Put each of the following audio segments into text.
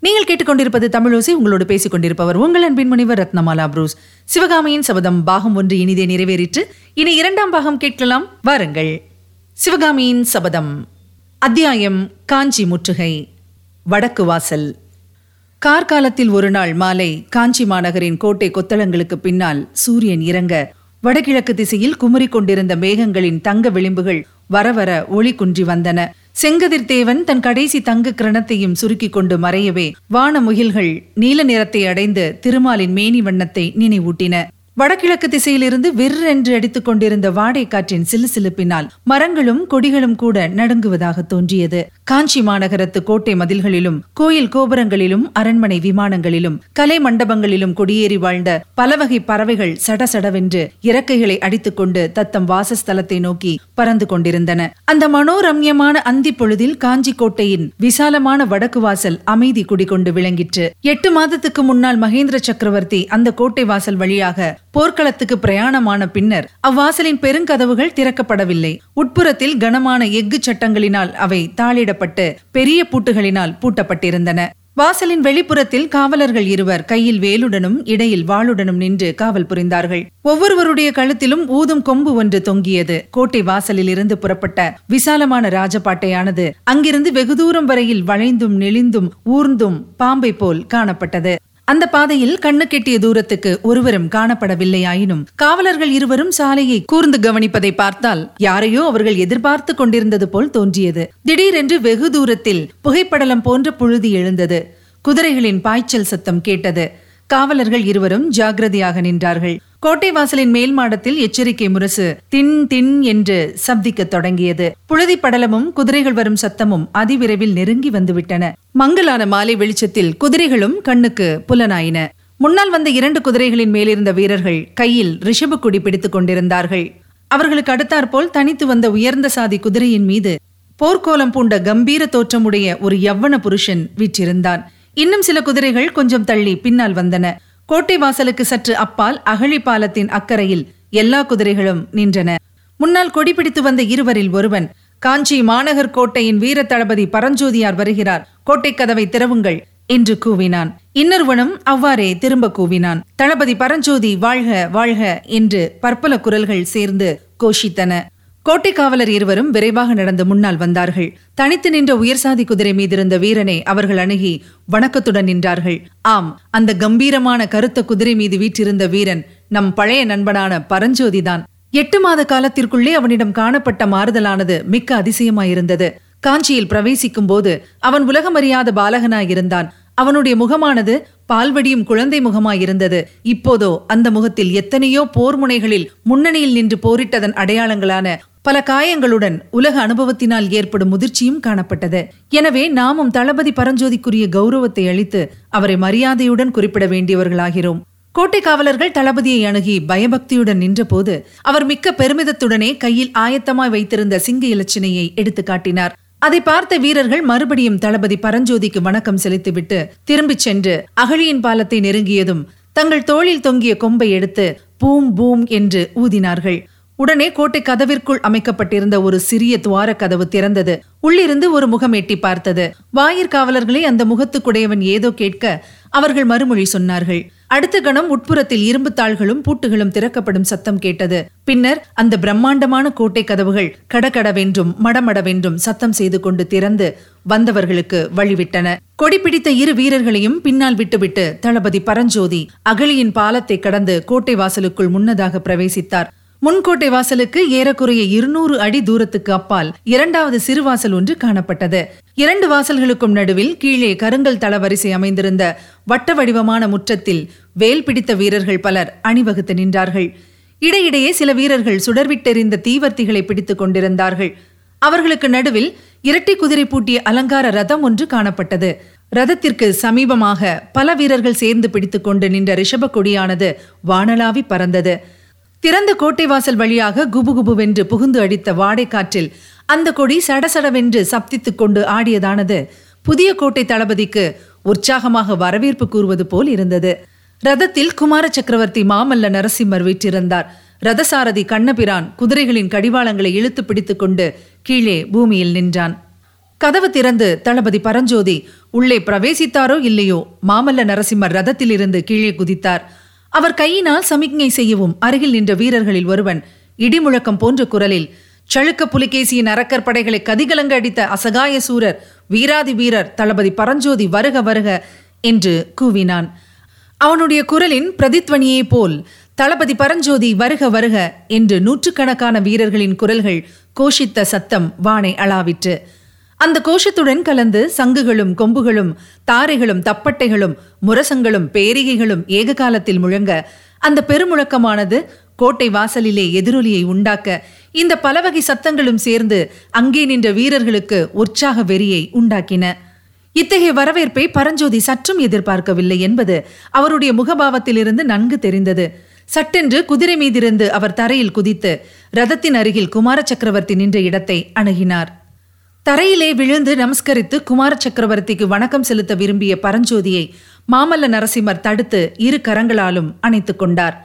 நீங்கள் கேட்டுக்கொண்டிருப்பது தமிழோசி உங்களோடு பேசிக் கொண்டிருப்பவர் உங்கள் அன்பின் முனைவர் ரத்னமாலா புரூஸ். சிவகாமியின் சபதம் பாகம் ஒன்று இனிதே நிறைவேறிற்று. இனி இரண்டாம் பாகம் கேட்கலாம். வாருங்கள். சிவகாமியின் சபதம். அத்தியாயம் காஞ்சி முற்றுகை. வடக்கு வாசல். கார்காலத்தில் ஒரு நாள் மாலை காஞ்சி மாநகரின் கோட்டை கொத்தளங்களுக்கு பின்னால் சூரியன் இறங்க வடகிழக்கு திசையில் குமரி கொண்டிருந்த மேகங்களின் தங்க விளிம்புகள் வரவர ஒளி குன்றி வந்தன. செங்கதிர் தேவன் தன் கடைசி தங்க கிரணத்தையும் சுருக்கிக் கொண்டு மறையவே வான முகில்கள் நீல நிறத்தை அடைந்து திருமாலின் மேனி வண்ணத்தை நினைவூட்டின. வடகிழக்கு திசையிலிருந்து விற்றென்று அடித்துக் கொண்டிருந்த வாடை காற்றின் சிலுசிலுப்பினால் மரங்களும் கொடிகளும் கூட நடுங்குவதாக தோன்றியது. காஞ்சி மாநகரத்து கோட்டை மதில்களிலும் கோயில் கோபுரங்களிலும் அரண்மனை விமானங்களிலும் கலை மண்டபங்களிலும் கொடியேறி வாழ்ந்த பலவகை பறவைகள் சடசடவென்று இறக்கைகளை அடித்துக்கொண்டு தத்தம் வாசஸ்தலத்தை நோக்கி பறந்து கொண்டிருந்தன. அந்த மனோரம்யமான அந்தி பொழுதில் காஞ்சி கோட்டையின் விசாலமான வடக்கு வாசல் அமைதி குடிகொண்டு விளங்கிற்று. எட்டு மாதத்துக்கு முன்னால் மகேந்திர சக்கரவர்த்தி அந்த கோட்டை வாசல் வழியாக போர்க்களத்துக்கு பிரயாணமான பின்னர் அவ்வாசலின் பெருங்கதவுகள் திறக்கப்படவில்லை. உட்புறத்தில் கனமான எஃகு சட்டங்களினால் அவை தாளிடப்பட்டு பெரிய பூட்டுகளினால் பூட்டப்பட்டிருந்தன. வாசலின் வெளிப்புறத்தில் காவலர்கள் இருவர் கையில் வேலுடனும் இடையில் வாளுடனும் நின்று காவல் புரிந்தார்கள். ஒவ்வொருவருடைய கழுத்திலும் ஊதும் கொம்பு ஒன்று தொங்கியது. கோட்டை வாசலில் இருந்து புறப்பட்ட விசாலமான ராஜபாட்டையானது அங்கிருந்து வெகு தூரம் வரையில் வளைந்தும் நெளிந்தும் ஊர்ந்தும் பாம்பை போல் காணப்பட்டது. அந்த பாதையில் கண்ணு கெட்டிய தூரத்துக்கு ஒருவரும் காணப்படவில்லையாயினும் காவலர்கள் இருவரும் சாலையை கூர்ந்து கவனிப்பதை பார்த்தால் யாரையோ அவர்கள் எதிர்பார்த்து கொண்டிருந்தது போல் தோன்றியது. திடீரென்று வெகு தூரத்தில் புகைப்படலம் போன்ற புழுதி எழுந்தது. குதிரைகளின் பாய்ச்சல் சத்தம் கேட்டது. காவலர்கள் இருவரும் ஜாகிரதையாக நின்றார்கள். கோட்டை வாசலின் மேல் மாடத்தில் எச்சரிக்கை முரசு தின் தின் என்று சப்திக்கத் தொடங்கியது. புழுதி படலமும் குதிரைகள் வரும் சத்தமும் அதிவிரைவில் நெருங்கி வந்துவிட்டன. மங்கலான மாலை வெளிச்சத்தில் குதிரைகளும் கண்ணுக்கு புலனாயின. முன்னால் வந்த இரண்டு குதிரைகளின் மேலிருந்த வீரர்கள் கையில் ரிஷபக்குடி பிடித்துக் கொண்டிருந்தார்கள். அவர்களுக்கு அடுத்தாற்போல் தனித்து வந்த உயர்ந்த சாதி குதிரையின் மீது போர்க்கோலம் பூண்ட கம்பீர தோற்றமுடைய ஒரு யவ்வன புருஷன் வீற்றிருந்தான். இன்னும் சில குதிரைகள் கொஞ்சம் தள்ளி பின்னால் வந்தன. கோட்டை வாசலுக்கு சற்று அப்பால் அகழி பாலத்தின் அக்கறையில் எல்லா குதிரைகளும் நின்றன. முன்னால் கொடி பிடித்து வந்த இருவரில் ஒருவன் காஞ்சி மாநகர் கோட்டையின் வீர தளபதி பரஞ்சோதியார் வருகிறார். கோட்டை கதவை திறவுங்கள் என்று கூவினான். இன்னொருவனும் அவ்வாறே திரும்ப கூவினான். தளபதி பரஞ்சோதி வாழ்க வாழ்க என்று பற்பல குரல்கள் சேர்ந்து கோஷித்தன. கோட்டை காவலர் இருவரும் விரைவாக நடந்து முன்னால் வந்தார்கள். தனித்து நின்ற உயர்சாதி குதிரை மீதிருந்த வீரனை அவர்கள் அணுகி வணக்கத்துடன் நின்றார்கள். ஆம் அந்த கம்பீரமான கருத்த குதிரை மீது வீற்றிருந்த வீரன் நம் பழைய நண்பனான பரஞ்சோதிதான் எட்டு மாத காலத்திற்குள்ளே அவனிடம் காணப்பட்ட மாறுதலானது மிக்க அதிசயமாயிருந்தது. காஞ்சியில் பிரவேசிக்கும் போது அவன் உலகமறியாத பாலகனாயிருந்தான். அவனுடைய முகமானது பால்வடியும் குழந்தை முகமாயிருந்தது. இப்போதோ அந்த முகத்தில் எத்தனையோ போர் முனைகளில் முன்னணியில் நின்று போரிட்டதன் அடையாளங்களான பல காயங்களுடன் உலக அனுபவத்தினால் ஏற்படும் முதிர்ச்சியும் காணப்பட்டது. எனவே நாமும் தளபதி பரஞ்சோதிக்குரிய கௌரவத்தை அளித்து அவரை மரியாதையுடன் குறிப்பிட வேண்டியவர்களாகிறோம். கோட்டை காவலர்கள் தளபதியை அணுகி பயபக்தியுடன் நின்றபோது அவர் மிக்க பெருமிதத்துடனே கையில் ஆயத்தமாய் வைத்திருந்த சிங்க இலச்சினையை எடுத்து காட்டினார். அதை பார்த்த வீரர்கள் மறுபடியும் தளபதி பரஞ்சோதிக்கு வணக்கம் செலுத்திவிட்டு திரும்பிச் சென்று அகழியின் பாலத்தை நெருங்கியதும் தங்கள் தோளில் தொங்கிய கொம்பை எடுத்து பூம் பூம் என்று ஊதினார்கள். உடனே கோட்டை கதவிற்குள் அமைக்கப்பட்டிருந்த ஒரு சிறிய துவார கதவு திறந்தது. உள்ளிருந்து ஒரு முகம் எட்டி பார்த்தது. வாயிற்காவலர்களை அந்த முகத்துக்குடையவன் ஏதோ கேட்க அவர்கள் மறுமொழி சொன்னார்கள். அடுத்த கணம் உட்புறத்தில் இரும்பு தாள்களும் பூட்டுகளும் திறக்கப்படும் சத்தம் கேட்டது. பின்னர் அந்த பிரம்மாண்டமான கோட்டை கதவுகள் கடகடவென்றும் மடமடவென்றும் சத்தம் செய்து கொண்டு திறந்து வந்தவர்களுக்கு வழிவிட்டன. கொடி பிடித்த இரு வீரர்களையும் பின்னால் விட்டுவிட்டு தளபதி பரஞ்சோதி அகழியின் பாலத்தை கடந்து கோட்டை வாசலுக்குள் முன்னதாக பிரவேசித்தார். முன்கோட்டை வாசலுக்கு ஏறக்குறைய இருநூறு அடி தூரத்துக்கு அப்பால் இரண்டாவது சிறுவாசல் ஒன்று காணப்பட்டது. இரண்டு வாசல்களுக்கும் நடுவில் கீழே கருங்கல் தளவரிசை அமைந்திருந்த வட்ட வடிவமான முற்றத்தில் வேல் பிடித்த வீரர்கள் பலர் அணிவகுத்து நின்றார்கள். இடையிடையே சில வீரர்கள் சுடர்விட்டெறிந்த தீவர்த்திகளை பிடித்துக் கொண்டிருந்தார்கள். அவர்களுக்கு நடுவில் இரட்டை குதிரை பூட்டிய அலங்கார ரதம் ஒன்று காணப்பட்டது. ரதத்திற்கு சமீபமாக பல வீரர்கள் சேர்ந்து பிடித்துக் கொண்டு நின்ற ரிஷப கொடியானது வானலாவி பறந்தது. திறந்த கோட்டை வாசல் வழியாக குபுகுபுவென்று புகுந்து அடித்த வாடைக்காற்றில் அந்த கொடி சடசடவென்று சப்தித்துக் கொண்டு ஆடியதானது. புதிய கோட்டை தளபதிக்கு உற்சாகமாக வரவேற்பு கூறுவது போல் இருந்தது. ரதத்தில் குமார சக்கரவர்த்தி மாமல்ல நரசிம்மர் வீற்றிருந்தார். ரதசாரதி கண்ணபிரான் குதிரைகளின் கடிவாளங்களை இழுத்து பிடித்துக் கொண்டு கீழே பூமியில் நின்றான். கதவு திறந்து தளபதி பரஞ்சோதி உள்ளே பிரவேசித்தாரோ இல்லையோ? மாமல்ல நரசிம்மர் ரதத்திலிருந்து கீழே குதித்தார். அவர் கையினால் சமிக்ஞை செய்யவும் அருகில் நின்ற வீரர்களில் ஒருவன் இடிமுழக்கம் போன்ற குரலில் சழுக்க புலிகேசியின் அரக்கர் படைகளை கதிகலங்க அடித்த அசகாய சூரர் வீராதி வீரர் தளபதி பரஞ்சோதி வருக வருக என்று கூவினான். அவனுடைய குரலின் பிரதித்வனியைப் போல் தளபதி பரஞ்சோதி வருக வருக என்று நூற்றுக்கணக்கான வீரர்களின் குரல்கள் கோஷித்த சத்தம் வானை அளாவிற்று அந்த கோஷத்துடன் கலந்து சங்குகளும் கொம்புகளும் தாரைகளும் தப்பட்டைகளும் முரசங்களும் பேரிகைகளும் ஏக காலத்தில் முழங்க அந்த பெருமுழக்கமானது கோட்டை வாசலிலே எதிரொலியை உண்டாக்க இந்த பலவகை சத்தங்களும் சேர்ந்து அங்கே நின்ற வீரர்களுக்கு உற்சாக வெறியை உண்டாக்கின. இத்தகைய வரவேற்பை பரஞ்சோதி சற்றும் எதிர்பார்க்கவில்லை என்பது அவருடைய முகபாவத்திலிருந்து நன்கு தெரிந்தது. சட்டென்று குதிரை மீதிருந்து அவர் தரையில் குதித்து ரதத்தின் அருகில் குமார சக்கரவர்த்தி நின்ற இடத்தை அணுகினார். தரையிலே விழுந்து நமஸ்கரித்து குமார சக்கரவர்த்திக்கு வணக்கம் செலுத்த விரும்பிய பரஞ்சோதியை மாமல்ல நரசிம்மர் தடுத்து இரு கரங்களாலும் அணைத்துக் கொண்டார்.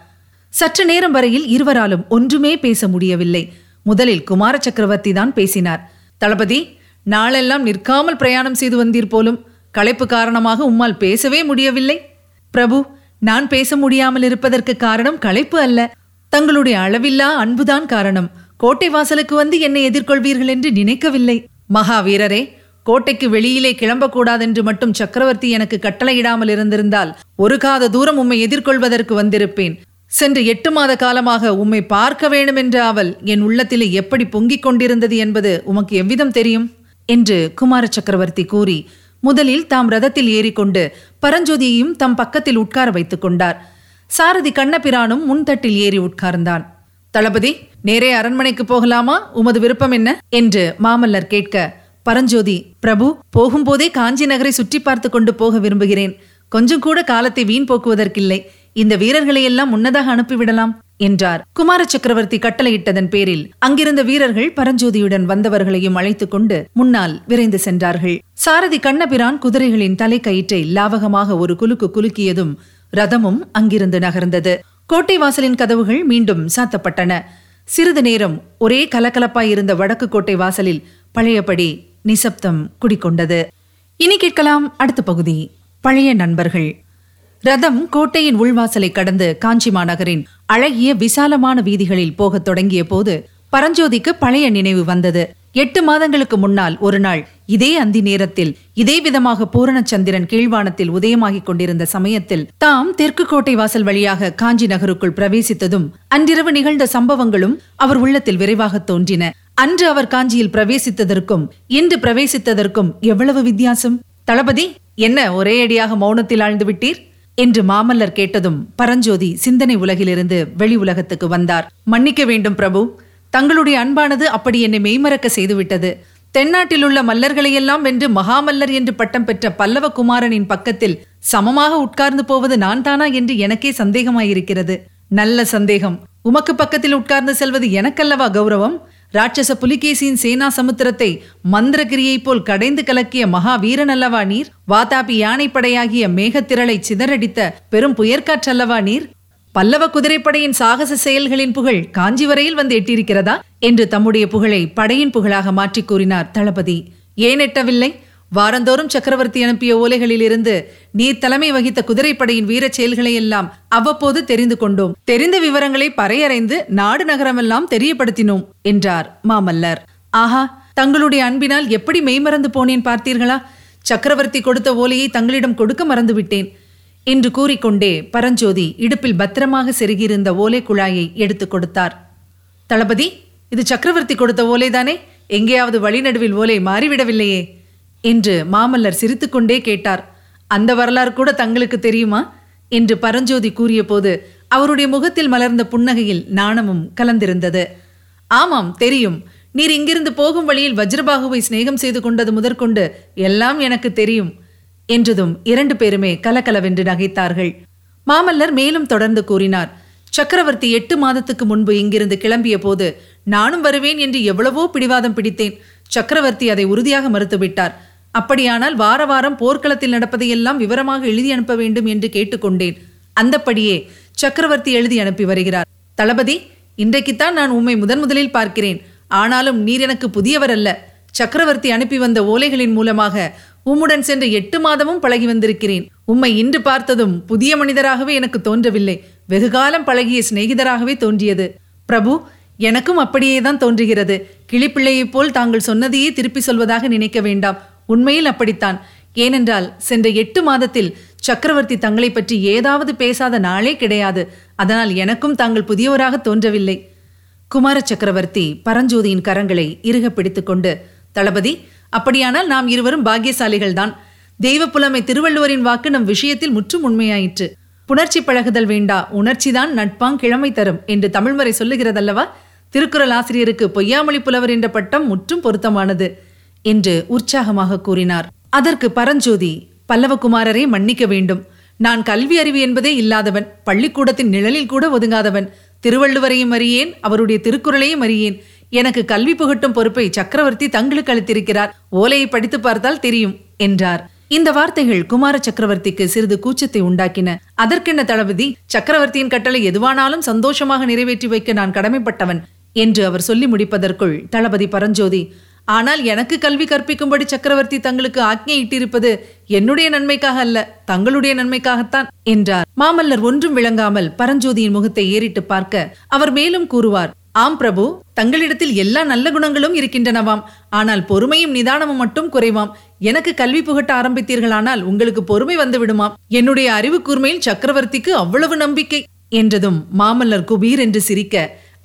சற்று நேரம் வரையில் இருவராலும் ஒன்றுமே பேச முடியவில்லை. முதலில் குமார சக்கரவர்த்தி தான் பேசினார். தளபதி நாளெல்லாம் நிற்காமல் பிரயாணம் செய்து வந்தீர் போலும் களைப்பு காரணமாக உம்மால் பேசவே முடியவில்லை. பிரபு நான் பேச முடியாமல் இருப்பதற்கு காரணம் களைப்பு அல்ல. தங்களுடைய அளவில்லா அன்புதான் காரணம். கோட்டை வாசலுக்கு வந்து என்னை எதிர்கொள்வீர்கள் என்று நினைக்கவில்லை. மகாவீரரே கோட்டைக்கு வெளியிலே கிளம்பக்கூடாதென்று மட்டும் சக்கரவர்த்தி எனக்கு கட்டளையிடாமல் இருந்திருந்தால் ஒரு காத தூரம் உம்மை எதிர்கொள்வதற்கு வந்திருப்பேன். சென்று எட்டு மாத காலமாக உம்மை பார்க்க வேண்டும் என்ற அவள் என் உள்ளத்திலே எப்படி பொங்கிக் கொண்டிருந்தது என்பது உமக்கு எவ்விதம் தெரியும்? என்று குமார சக்கரவர்த்தி கூறி முதலில் தாம் ரதத்தில் ஏறிக்கொண்டு பரஞ்சோதியையும் தம் பக்கத்தில் உட்கார வைத்துக் கொண்டார். சாரதி கண்ணபிரானும் முன்தட்டில் ஏறி உட்கார்ந்தான். தளபதி நேரே அரண்மனைக்கு போகலாமா? உமது விருப்பம் என்ன? என்று மாமல்லர் கேட்க பரஞ்சோதி பிரபு போகும்போதே காஞ்சி நகரை சுற்றி பார்த்து கொண்டு போக விரும்புகிறேன். கொஞ்சம் கூட காலத்தை வீண் போக்குவதற்கில்லை. இந்த வீரர்களை எல்லாம் முன்னதாக அனுப்பிவிடலாம் என்றார். குமார சக்கரவர்த்தி கட்டளையிட்டதன் பேரில் அங்கிருந்த வீரர்கள் பரஞ்சோதியுடன் வந்தவர்களையும் அழைத்துக் கொண்டு முன்னால் விரைந்து சென்றார்கள். சாரதி கண்ணபிரான் குதிரைகளின் தலை கயிற்றை லாவகமாக ஒரு குலுக்கு குலுக்கியதும் ரதமும் அங்கிருந்து நகர்ந்தது. கோட்டை வாசலின் கதவுகள் மீண்டும் சாத்தப்பட்டன. சிறிது நேரம் ஒரே கலகலப்பாய் இருந்த வடக்கு கோட்டை வாசலில் பழையபடி நிசப்தம் குடிக்கொண்டது இனி கேட்கலாம் அடுத்த பகுதி. பழைய நண்பர்கள். ரதம் கோட்டையின் உள்வாசலை கடந்து காஞ்சி மாநகரின் அழகிய விசாலமான வீதிகளில் போகத் தொடங்கிய போது பரஞ்சோதிக்கு பழைய நினைவு வந்தது. எட்டு மாதங்களுக்கு முன்னால் ஒரு நாள் இதே அந்தி நேரத்தில் இதே விதமாக பூரணச்சந்திரன் கீழ்வானத்தில் உதயமாகிக் கொண்டிருந்த சமயத்தில் தாம் தெற்கு கோட்டை வாசல் வழியாக காஞ்சி நகருக்குள் பிரவேசித்ததும் அன்றிரவு நிகழ்ந்த சம்பவங்களும் அவர் உள்ளத்தில் விரைவாக தோன்றின. அன்று அவர் காஞ்சியில் பிரவேசித்ததற்கும் இன்று பிரவேசித்ததற்கும் எவ்வளவு வித்தியாசம்? தளபதி என்ன ஒரே அடியாக மௌனத்தில் ஆழ்ந்து விட்டீர்? என்று மாமல்லர் கேட்டதும் பரஞ்சோதி சிந்தனை உலகிலிருந்து வெளி உலகத்துக்கு வந்தார். மன்னிக்க வேண்டும் பிரபு. தங்களுடைய அன்பானது அப்படி என்னை மெய்மறக்க செய்துவிட்டது. தென்னாட்டிலுள்ள மல்லர்களையெல்லாம் வென்று மகாமல்லர் என்று பட்டம் பெற்ற பல்லவ குமாரனின் பக்கத்தில் சமமாக உட்கார்ந்து போவது நான் தானா என்று எனக்கே சந்தேகமாயிருக்கிறது. நல்ல சந்தேகம். உமக்கு பக்கத்தில் உட்கார்ந்து செல்வது எனக்கல்லவா கௌரவம்? ராட்சச புலிகேசியின் சேனா சமுத்திரத்தை மந்திரகிரியைப் போல் கடைந்து கலக்கிய மகா வீரன் அல்லவா நீர்? வாதாபி யானைப்படையாகிய மேகத்திரளை சிதறடித்த பெரும் புயற்காற்றல்லவா நீர்? பல்லவ குதிரைப்படையின் சாகச செயல்களின் புகழ் காஞ்சி வரையில் வந்து எட்டியிருக்கிறதா என்று தம்முடைய புகழை படையின் புகழாக மாற்றிக் கூறினார் தளபதி. ஏன் எட்டவில்லை? வாரந்தோறும் சக்கரவர்த்தி அனுப்பிய ஓலைகளில் இருந்து நீர் தலைமை வகித்த குதிரைப்படையின் வீரச் செயல்களை எல்லாம் அவ்வப்போது தெரிந்து கொண்டோம். தெரிந்த விவரங்களை பறையறைந்து நாடு நகரமெல்லாம் தெரியப்படுத்தினோம் என்றார் மாமல்லர். ஆஹா தங்களுடைய அன்பினால் எப்படி மெய்மறந்து போனேன் பார்த்தீர்களா? சக்கரவர்த்தி கொடுத்த ஓலையை தங்களிடம் கொடுக்க மறந்துவிட்டேன். என்று கூறிக்கொண்டே பரஞ்சோதி இடுப்பில் பத்திரமாக செருகியிருந்த ஓலை குழாயை எடுத்துக் கொடுத்தார். தளபதி இது சக்கரவர்த்தி கொடுத்த ஓலைதானே எங்கேயாவது வழிநடுவில் ஓலை மாறிவிடவில்லையே என்று மாமல்லர் சிரித்துக்கொண்டே கேட்டார். அந்த வரலாறு கூட தங்களுக்கு தெரியுமா? என்று பரஞ்சோதி கூறியபோது அவருடைய முகத்தில் மலர்ந்த புன்னகையில் நாணமும் கலந்திருந்தது. ஆமாம் தெரியும். நீர் இங்கிருந்து போகும் வழியில் வஜ்ரபாகுவை சிநேகம் செய்து கொண்டது முதற்கொண்டு எல்லாம் எனக்கு தெரியும். என்றதும் இரண்டு பேருமே கலகலவென்று நகைத்தார்கள். மாமல்லர் மேலும் தொடர்ந்து கூறினார் சக்கரவர்த்தி எட்டு மாதத்துக்கு முன்பு இங்கிருந்து கிளம்பிய போது நானும் வருவேன் என்று எவ்வளவோ பிடிவாதம் பிடித்தேன். சக்கரவர்த்தி அதை உறுதியாக மறுத்துவிட்டார். அப்படியானால் வார வாரம் போர்க்களத்தில் நடப்பதையெல்லாம் விவரமாக எழுதி அனுப்ப வேண்டும் என்று கேட்டுக்கொண்டேன். அந்தப்படியே சக்கரவர்த்தி எழுதி அனுப்பி வருகிறார். தளபதி இன்றைக்குத்தான் நான் உம்மை முதன் முதலில் பார்க்கிறேன். ஆனாலும் நீர் எனக்கு புதியவர் அல்ல சக்கரவர்த்தி அனுப்பி வந்த ஓலைகளின் மூலமாக உம்முடன் சென்று எட்டு மாதமும் பழகி வந்திருக்கிறேன். உம்மை இன்று பார்த்ததும் புதிய மனிதராகவே எனக்கு தோன்றவில்லை. வெகுகாலம் பழகிய சிநேகிதராகவே தோன்றியது. பிரபு எனக்கும் அப்படியே தான் தோன்றுகிறது. கிளிப்பிள்ளையைப் போல் தாங்கள் சொன்னதையே திருப்பி சொல்வதாக நினைக்க வேண்டாம். உண்மையில் அப்படித்தான். ஏனென்றால் சென்ற எட்டு மாதத்தில் சக்கரவர்த்தி தங்களை பற்றி ஏதாவது பேசாத நாளே கிடையாது. அதனால் எனக்கும் தாங்கள் புதியவராக தோன்றவில்லை. குமார சக்கரவர்த்தி பரஞ்சோதியின் கரங்களை இறுக பிடித்துக்கொண்டு தளபதி அப்படியானால் நாம் இருவரும் பாக்கியசாலிகள்தான். தெய்வ புலமை திருவள்ளுவரின் வாக்கு நம் விஷயத்தில் முற்றும் உண்மையாயிற்று. புணர்ச்சி பழகுதல் வேண்டா உணர்ச்சிதான் நட்பாங் கிழமை தரும் என்று தமிழ்மறை சொல்லுகிறதல்லவா? திருக்குறள் ஆசிரியருக்கு பொய்யாமொழி புலவர் என்ற பட்டம் முற்றும் பொருத்தமானது என்று உற்சாகமாக கூறினார். அதற்கு பரஞ்சோதி பல்லவகுமாரரை மன்னிக்க வேண்டும். நான் கல்வி அறிவு என்பதே இல்லாதவன் பள்ளிக்கூடத்தின் நிழலில் கூட ஒதுங்காதவன். திருவள்ளுவரையும் அறியேன் அவருடைய திருக்குறளையும் அறியேன். எனக்கு கல்வி புகட்டும் பொறுப்பை சக்கரவர்த்தி தங்களுக்கு அளித்திருக்கிறார். ஓலையை படித்து பார்த்தால் தெரியும் என்றார். இந்த வார்த்தைகள் குமார சக்கரவர்த்திக்கு சிறிது கூச்சத்தை உண்டாக்கின. அதற்கென்ன தளபதி சக்கரவர்த்தியின் கட்டளை எதுவானாலும் சந்தோஷமாக நிறைவேற்றி வைக்க நான் கடமைப்பட்டவன் என்று அவர் சொல்லி முடிப்பதற்குள் தளபதி பரஞ்சோதி ஆனால் எனக்கு கல்வி கற்பிக்கும்படி சக்கரவர்த்தி தங்களுக்கு ஆக்ஞையிட்டிருப்பது என்னுடைய நன்மைக்காக அல்ல தங்களுடைய நன்மைக்காகத்தான் என்றார். மாமல்லர் ஒன்றும் விளங்காமல் பரஞ்சோதியின் முகத்தை ஏறிட்டு பார்க்க அவர் மேலும் கூறுவார் ஆம் பிரபு தங்களிடத்தில் எல்லா நல்ல குணங்களும் இருக்கின்றனவாம். ஆனால் பொறுமையும் நிதானமும் மட்டும் குறைவாம். எனக்கு கல்வி புகட்ட ஆரம்பித்தீர்களானால் உங்களுக்கு பொறுமை வந்து விடுமாம் என்னுடைய அறிவு கூர்மையில் சக்கரவர்த்திக்கு அவ்வளவு நம்பிக்கை. என்றதும் மாமல்லர் குபீர் என்று சிரிக்க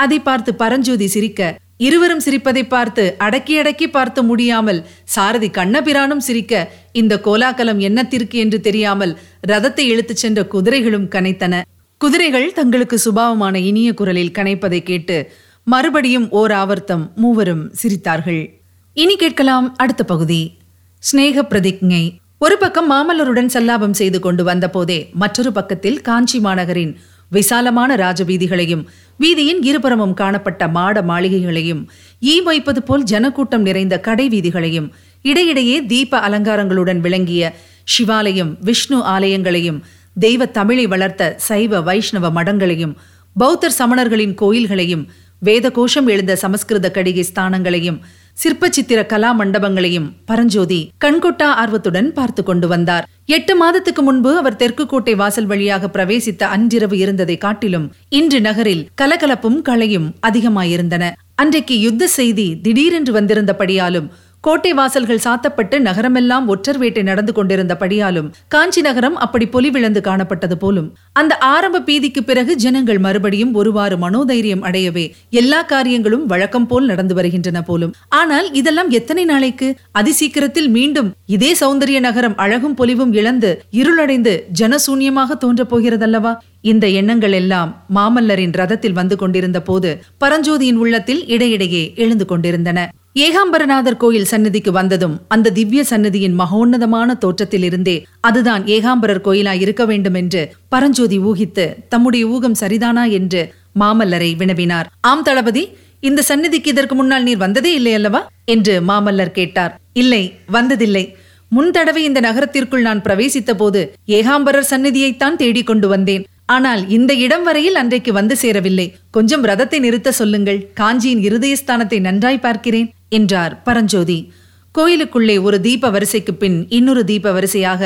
அதை பார்த்து பரஞ்சோதி சிரிக்க இருவரும் சிரிப்பதை பார்த்து அடக்கி அடக்கி பார்த்து முடியாமல் சாரதி கண்ணபிரானும் சிரிக்க இந்த கோலாகலம் என்னத்திற்கு என்று தெரியாமல் ரதத்தை இழுத்துச் சென்ற குதிரைகளும் கனைத்தன. குதிரைகள் தங்களுக்கு சுபாவமான இனிய குரலில் கனைப்பதை கேட்டு மறுபடியும் ஓர் ஆவர்த்தம் மூவரும் சிரித்தார்கள். இனி கேட்கலாம் அடுத்த பகுதி. ஸ்நேக பிரதிஜை. ஒரு பக்கம் மாமல்லருடன் சல்லாபம் செய்து கொண்டு வந்த போதே மற்றொரு பக்கத்தில் காஞ்சி மாநகரின் விசாலமான ராஜவீதிகளையும் வீதியின் இருபுறமும் காணப்பட்ட மாட மாளிகைகளையும் ஈ வைப்பது போல் ஜனக்கூட்டம் நிறைந்த கடை வீதிகளையும் இடையிடையே தீப அலங்காரங்களுடன் விளங்கிய சிவாலயம் விஷ்ணு ஆலயங்களையும் தெய்வ தமிழை வளர்த்த சைவ வைஷ்ணவ மடங்களையும் பௌத்தர் சமணர்களின் கோயில்களையும் வேத கோஷம் எழுந்த சமஸ்கிருத கடிகை ஸ்தானங்களையும் சிற்பச்சித்திர கலா மண்டபங்களையும் பரஞ்சோதி கண்கொட்டா ஆர்வத்துடன் பார்த்து கொண்டு வந்தார். எட்டு மாதத்துக்கு முன்பு அவர் தெற்கு கோட்டை வாசல் வழியாக பிரவேசித்த அன்றிரவு இருந்ததை காட்டிலும் இன்று நகரில் கலகலப்பும் களையும் அதிகமாயிருந்தன. அன்றைக்கு யுத்த செய்தி திடீரென்று வந்திருந்தபடியாலும் கோட்டை வாசல்கள் சாத்தப்பட்டு நகரமெல்லாம் ஒற்றர் வேட்டை நடந்து கொண்டிருந்தபடியாலும் காஞ்சி நகரம் அப்படி பொலிவிழந்து காணப்பட்டது போலும். அந்த ஆரம்ப பீதிக்கு பிறகு ஜனங்கள் மறுபடியும் ஒருவாறு மனோதைரியம் அடையவே எல்லா காரியங்களும் வழக்கம் போல் நடந்து வருகின்றன போலும். ஆனால் இதெல்லாம் எத்தனை நாளைக்கு? அதிசீக்கிரத்தில் மீண்டும் இதே சௌந்தரிய நகரம் அழகும் பொலிவும் இழந்து இருளடைந்து ஜனசூன்யமாக தோன்றப் போகிறதல்லவா? இந்த எண்ணங்கள் எல்லாம் மாமல்லரின் ரதத்தில் வந்து கொண்டிருந்த போது பரஞ்சோதியின் உள்ளத்தில் இடையிடையே எழுந்து கொண்டிருந்தன. ஏகாம்பரநாதர் கோயில் சன்னதிக்கு வந்ததும் அந்த திவ்ய சன்னதியின் மகோன்னதமான தோற்றத்திலிருந்தே அதுதான் ஏகாம்பரர் கோயிலா இருக்க வேண்டும் என்று பரஞ்சோதி ஊகித்து தம்முடைய ஊகம் சரிதானா என்று மாமல்லரை வினவினார். ஆம் தளபதி இந்த சன்னதிக்கு இதற்கு முன்னால் நீர் வந்ததே இல்லை அல்லவா? என்று மாமல்லர் கேட்டார். இல்லை வந்ததில்லை. முன் தடவை இந்த நகரத்திற்குள் நான் பிரவேசித்த போது ஏகாம்பரர் சந்நிதியைத்தான் தேடிக் கொண்டு வந்தேன். ஆனால் இந்த இடம் வரையில் அன்றைக்கு வந்து சேரவில்லை. கொஞ்சம் ரதத்தை நிறுத்த சொல்லுங்கள். காஞ்சியின் இருதயஸ்தானத்தை நன்றாய் பார்க்கிறேன். என்றார் பரஞ்சோதி. கோயிலுக்குள்ளே ஒரு தீப வரிசைக்கு பின் இன்னொரு தீப வரிசையாக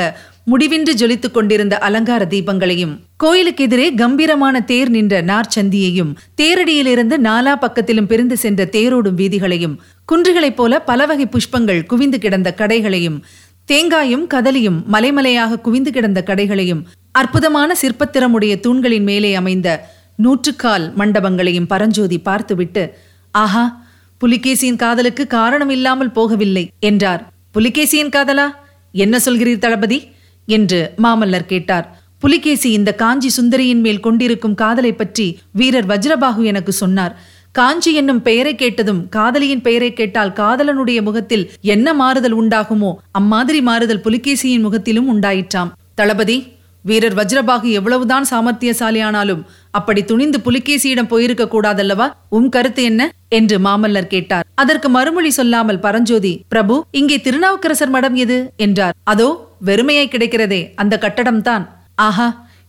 முடிவின்றி ஜொலித்துக் கொண்டிருந்த அலங்கார தீபங்களையும் கோயிலுக்கு எதிரே கம்பீரமான தேர் நின்ற நார்ச்சந்தியையும் தேரடியிலிருந்து நாலா பக்கத்திலும் பிரிந்து சென்ற தேரோடும் வீதிகளையும் குன்றுகளைப் போல பல வகை புஷ்பங்கள் குவிந்து கிடந்த கடைகளையும் தேங்காயும் கதலியும் மலைமலையாக குவிந்து கிடந்த கடைகளையும் அற்புதமான சிற்பத்திறமுடைய தூண்களின் மேலே அமைந்த நூற்றுக்கால் மண்டபங்களையும் பரஞ்சோதி பார்த்துவிட்டு ஆஹா புலிகேசியின் காதலுக்கு காரணம் இல்லாமல் போகவில்லை என்றார். புலிகேசியின் காதலா? என்ன சொல்கிறீர் தளபதி? என்று மாமல்லர் கேட்டார். புலிகேசி இந்த காஞ்சி சுந்தரியின் மேல் கொண்டிருக்கும் காதலை பற்றி வீரர் வஜ்ரபாகு எனக்கு சொன்னார். காஞ்சி என்னும் பெயரை கேட்டதும் காதலியின் பெயரை கேட்டால் காதலனுடைய முகத்தில் என்ன மாறுதல் உண்டாகுமோ அம்மாதிரி மாறுதல் புலிகேசியின் முகத்திலும் உண்டாயிற்றாம். தளபதி வீரர் வஜ்ரபாகு எவ்வளவுதான் சாமர்த்தியசாலியானாலும் அப்படி துணிந்து புலிகேசியிடம் போயிருக்க கூடாதல்லவா? உம் கருத்து என்ன? என்று மாமல்லர் கேட்டார். அதற்கு மறுமொழி சொல்லாமல் பரஞ்சோதி பிரபு இங்கே திருநாவுக்கரசர் மடம் எது? என்றார். அதோ வெறுமையாய் கிடைக்கிறதே அந்த கட்டடம்தான் ஆஹா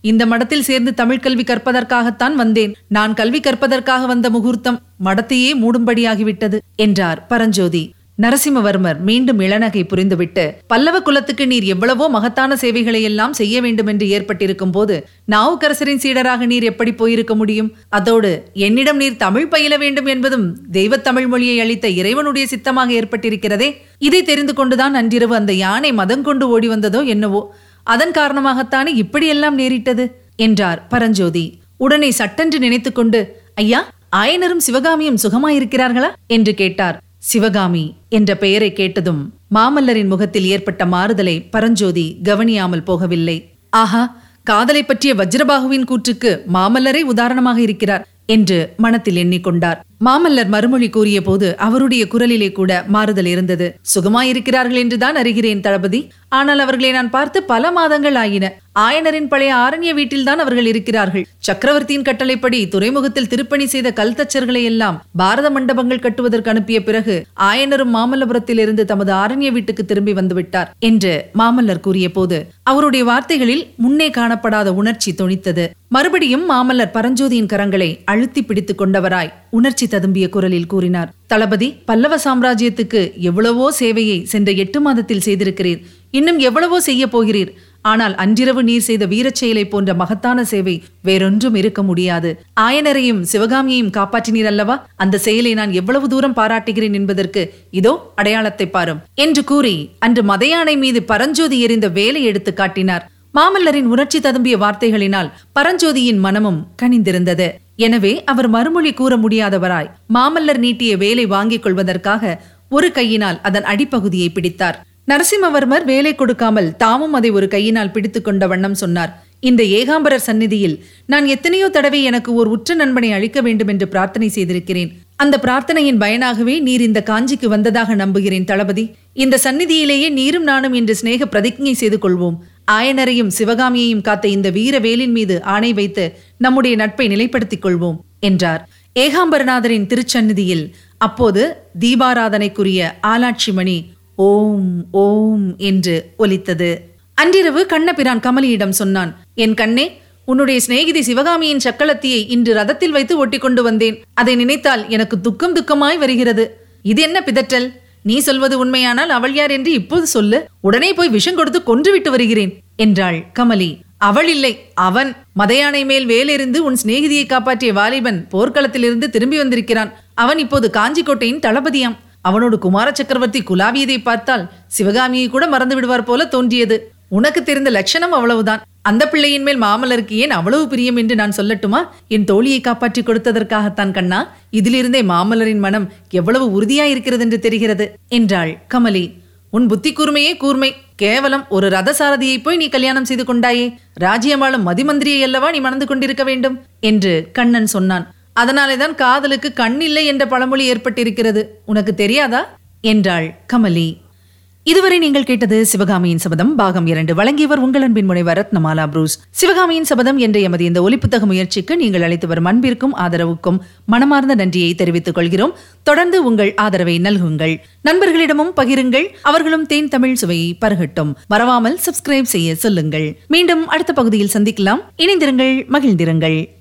இந்த மடத்தில் சேர்ந்து தமிழ் கல்வி கற்பதற்காகத்தான் வந்தேன். நான் கல்வி கற்பதற்காக வந்த முகூர்த்தம் மடத்தையே மூடும்படியாகிவிட்டது என்றார் பரஞ்சோதி. நரசிம்மவர்மர் மீண்டும் இளநகை புரிந்துவிட்டு பல்லவ குலத்துக்கு நீர் எவ்வளவோ மகத்தான சேவைகளை எல்லாம் செய்ய வேண்டும் என்று ஏற்பட்டிருக்கும் போது நாவுக்கரசரின் சீடராக நீர் எப்படி போயிருக்க முடியும்? அதோடு என்னிடம் நீர் தமிழ் பயில வேண்டும் என்பதும் தெய்வத் தமிழ் மொழியை அளித்த இறைவனுடைய சித்தமாக ஏற்பட்டிருக்கிறதே. இதை தெரிந்து கொண்டுதான் அன்றிரவு அந்த யானை மதம் கொண்டு ஓடி வந்ததோ என்னவோ. அதன் காரணமாகத்தானே இப்படியெல்லாம் நேரிட்டது? என்றார் பரஞ்சோதி. உடனே சட்டென்று நினைத்துக்கொண்டு ஐயா ஆயனரும் சிவகாமியும் சுகமாயிருக்கிறார்களா? என்று கேட்டார். சிவகாமி என்ற பெயரை கேட்டதும் மாமல்லரின் முகத்தில் ஏற்பட்ட மாறுதலை பரஞ்சோதி கவனியாமல் போகவில்லை. ஆஹா காதலை பற்றிய வஜ்ரபாகுவின் கூற்றுக்கு மாமல்லரே உதாரணமாக இருக்கிறார் என்று மனத்தில் எண்ணிக்கொண்டார். மாமல்லர் மறுமொழி கூறிய போது அவருடைய குரலிலே கூட மாறுதல் இருந்தது. சுகமாயிருக்கிறார்கள் என்றுதான் அறிகிறேன் தளபதி. ஆனால் அவர்களை நான் பார்த்து பல மாதங்கள் ஆயின. ஆயனரின் பழைய ஆரண்ய வீட்டில்தான் அவர்கள் இருக்கிறார்கள். சக்கரவர்த்தியின் கட்டளைப்படி துறைமுகத்தில் திருப்பணி செய்த கல்தச்சர்களை எல்லாம் பாரத மண்டபங்கள் கட்டுவதற்கு அனுப்பிய பிறகு ஆயனரும் மாமல்லபுரத்தில் இருந்து தமது ஆரண்ய வீட்டுக்கு திரும்பி வந்துவிட்டார் என்று மாமல்லர் கூறிய போது அவருடைய வார்த்தைகளில் முன்னே காணப்படாத உணர்ச்சி தொனித்தது. மறுபடியும் மாமல்லர் பரஞ்சோதியின் கரங்களை அழுத்தி பிடித்துக் கொண்டவராய் உணர்ச்சி ததும்பிய குரலில் கூறினார். தளபதி பல்லவ சாம்ராஜ்யத்துக்கு எவ்வளவோ சேவையை சென்ற எட்டு மாதத்தில் செய்திருக்கிறீர். இன்னும் எவ்வளவோ செய்ய போகிறீர். ஆனால் அன்றிரவு நீர் செய்த வீரச் செயலை போன்ற மகத்தான சேவை வேறொன்றும் இருக்க முடியாது. ஆயனரையும் சிவகாமியையும் காப்பாற்றினீர் அல்லவா? அந்த செயலை நான் எவ்வளவு தூரம் பாராட்டுகிறேன் என்பதற்கு இதோ அடையாளத்தை பாரும். என்று கூறி அன்று மதையானை மீது பரஞ்சோதி எறிந்த வேலை எடுத்து காட்டினார். மாமல்லரின் உணர்ச்சி ததும்பிய வார்த்தைகளினால் பரஞ்சோதியின் மனமும் கனிந்திருந்தது. எனவே அவர் மறுமொழி கூற முடியாதவராய் மாமல்லர் நீட்டிய வேலை வாங்கிக் கொள்வதற்காக ஒரு கையினால் அதன் அடிப்பகுதியை பிடித்தார். நரசிம்மவர்மர் வேலை கொடுக்காமல் தாமும் அதை ஒரு கையினால் பிடித்துக் கொண்ட வண்ணம் சொன்னார். இந்த ஏகாம்பரர் சந்நிதியில் நான் எத்தனையோ தடவை எனக்கு ஒரு உற்ற நண்பனை அளிக்க வேண்டும் என்று பிரார்த்தனை செய்திருக்கிறேன். அந்த பிரார்த்தனையின் பயனாகவே நீர் இந்த காஞ்சிக்கு வந்ததாக நம்புகிறேன் தளபதி. இந்த சந்நிதியிலேயே நீரும் நானும் இன்று சிநேக பிரதிஜை செய்து கொள்வோம். ஆயனரையும் சிவகாமியையும் காத்த இந்த வீர வேலின் மீது ஆணை வைத்து நம்முடைய நட்பை நிலைப்படுத்திக் கொள்வோம் என்றார். ஏகாம்பரநாதரின் திருச்சந்நிதியில் அப்போது தீபாராதனைக்குரிய ஆலாட்சி மணி ஓம் ஓம் என்று ஒலித்தது. அன்றிரவு கண்ணபிரான் கமலியிடம் சொன்னான் என் கண்ணே உன்னுடைய சிநேகிதி சிவகாமியின் சக்களத்தியை இன்று ரதத்தில் வைத்து ஒட்டி கொண்டு வந்தேன். அதை நினைத்தால் எனக்கு துக்கம் துக்கமாய் வருகிறது. இது என்ன பிதற்றல்? நீ சொல்வது உண்மையானால் அவள் யார் என்று இப்போது சொல்லு. உடனே போய் விஷம் கொடுத்து கொன்றுவிட்டு வருகிறேன் என்றாள் கமலி. அவள் இல்லை அவன். மதையானை மேல் வேலிருந்து உன் சிநேகிதியை காப்பாற்றிய வாலிபன் போர்க்களத்திலிருந்து திரும்பி வந்திருக்கிறான். அவன் இப்போது காஞ்சிக்கோட்டையின் தளபதியாம். அவனோடு குமார சக்கரவர்த்தி குலாவியதை பார்த்தால் சிவகாமியை கூட மறந்து விடுவார் போல தோன்றியது. உனக்கு தெரிந்த லட்சணம் அவ்வளவுதான். அந்த பிள்ளையின் மேல் மாமல்லருக்கு ஏன் அவ்வளவு பிரியம் என்று நான் சொல்லட்டுமா? என் தோழியை காப்பாற்றி கொடுத்ததற்காகத்தான் கண்ணா. இதிலிருந்தே மாமல்லரின் மனம் எவ்வளவு உறுதியாயிருக்கிறது என்று தெரிகிறது? என்றாள் கமலி. உன் புத்தி கூர்மையே கூர்மை. கேவலம் ஒரு ரதசாரதியை போய் நீ கல்யாணம் செய்து கொண்டாயே. ராஜ்யமாளும் மதிமந்திரியை அல்லவா நீ மணந்து கொண்டிருக்க வேண்டும்? என்று கண்ணன் சொன்னான். அதனாலேதான் காதலுக்கு கண் இல்லை என்ற பழமொழி ஏற்பட்டிருக்கிறது. உனக்கு தெரியாதா? என்றாள் கமலி. இதுவரை நீங்கள் கேட்டது சிவகாமியின் சபதம். பாகம் இரண்டு. வழங்கியவர் உங்கள் அன்பின் முனைவர் ரத்னமாலா புரூஸ். சிவகாமியின் சபதம் என்ற எமது இந்த ஒலிப்புத்தக முயற்சிக்கு நீங்கள் அளித்து வரும் அன்பிற்கும் ஆதரவுக்கும் மனமார்ந்த நன்றியை தெரிவித்துக் கொள்கிறோம். தொடர்ந்து உங்கள் ஆதரவை நல்குங்கள். நண்பர்களிடமும் பகிருங்கள். அவர்களும் தேன் தமிழ் சுவையை பருகட்டும். மறவாமல் சப்ஸ்கிரைப் செய்ய சொல்லுங்கள். மீண்டும் அடுத்த பகுதியில் சந்திக்கலாம். இணைந்திருங்கள் மகிழ்ந்திருங்கள்.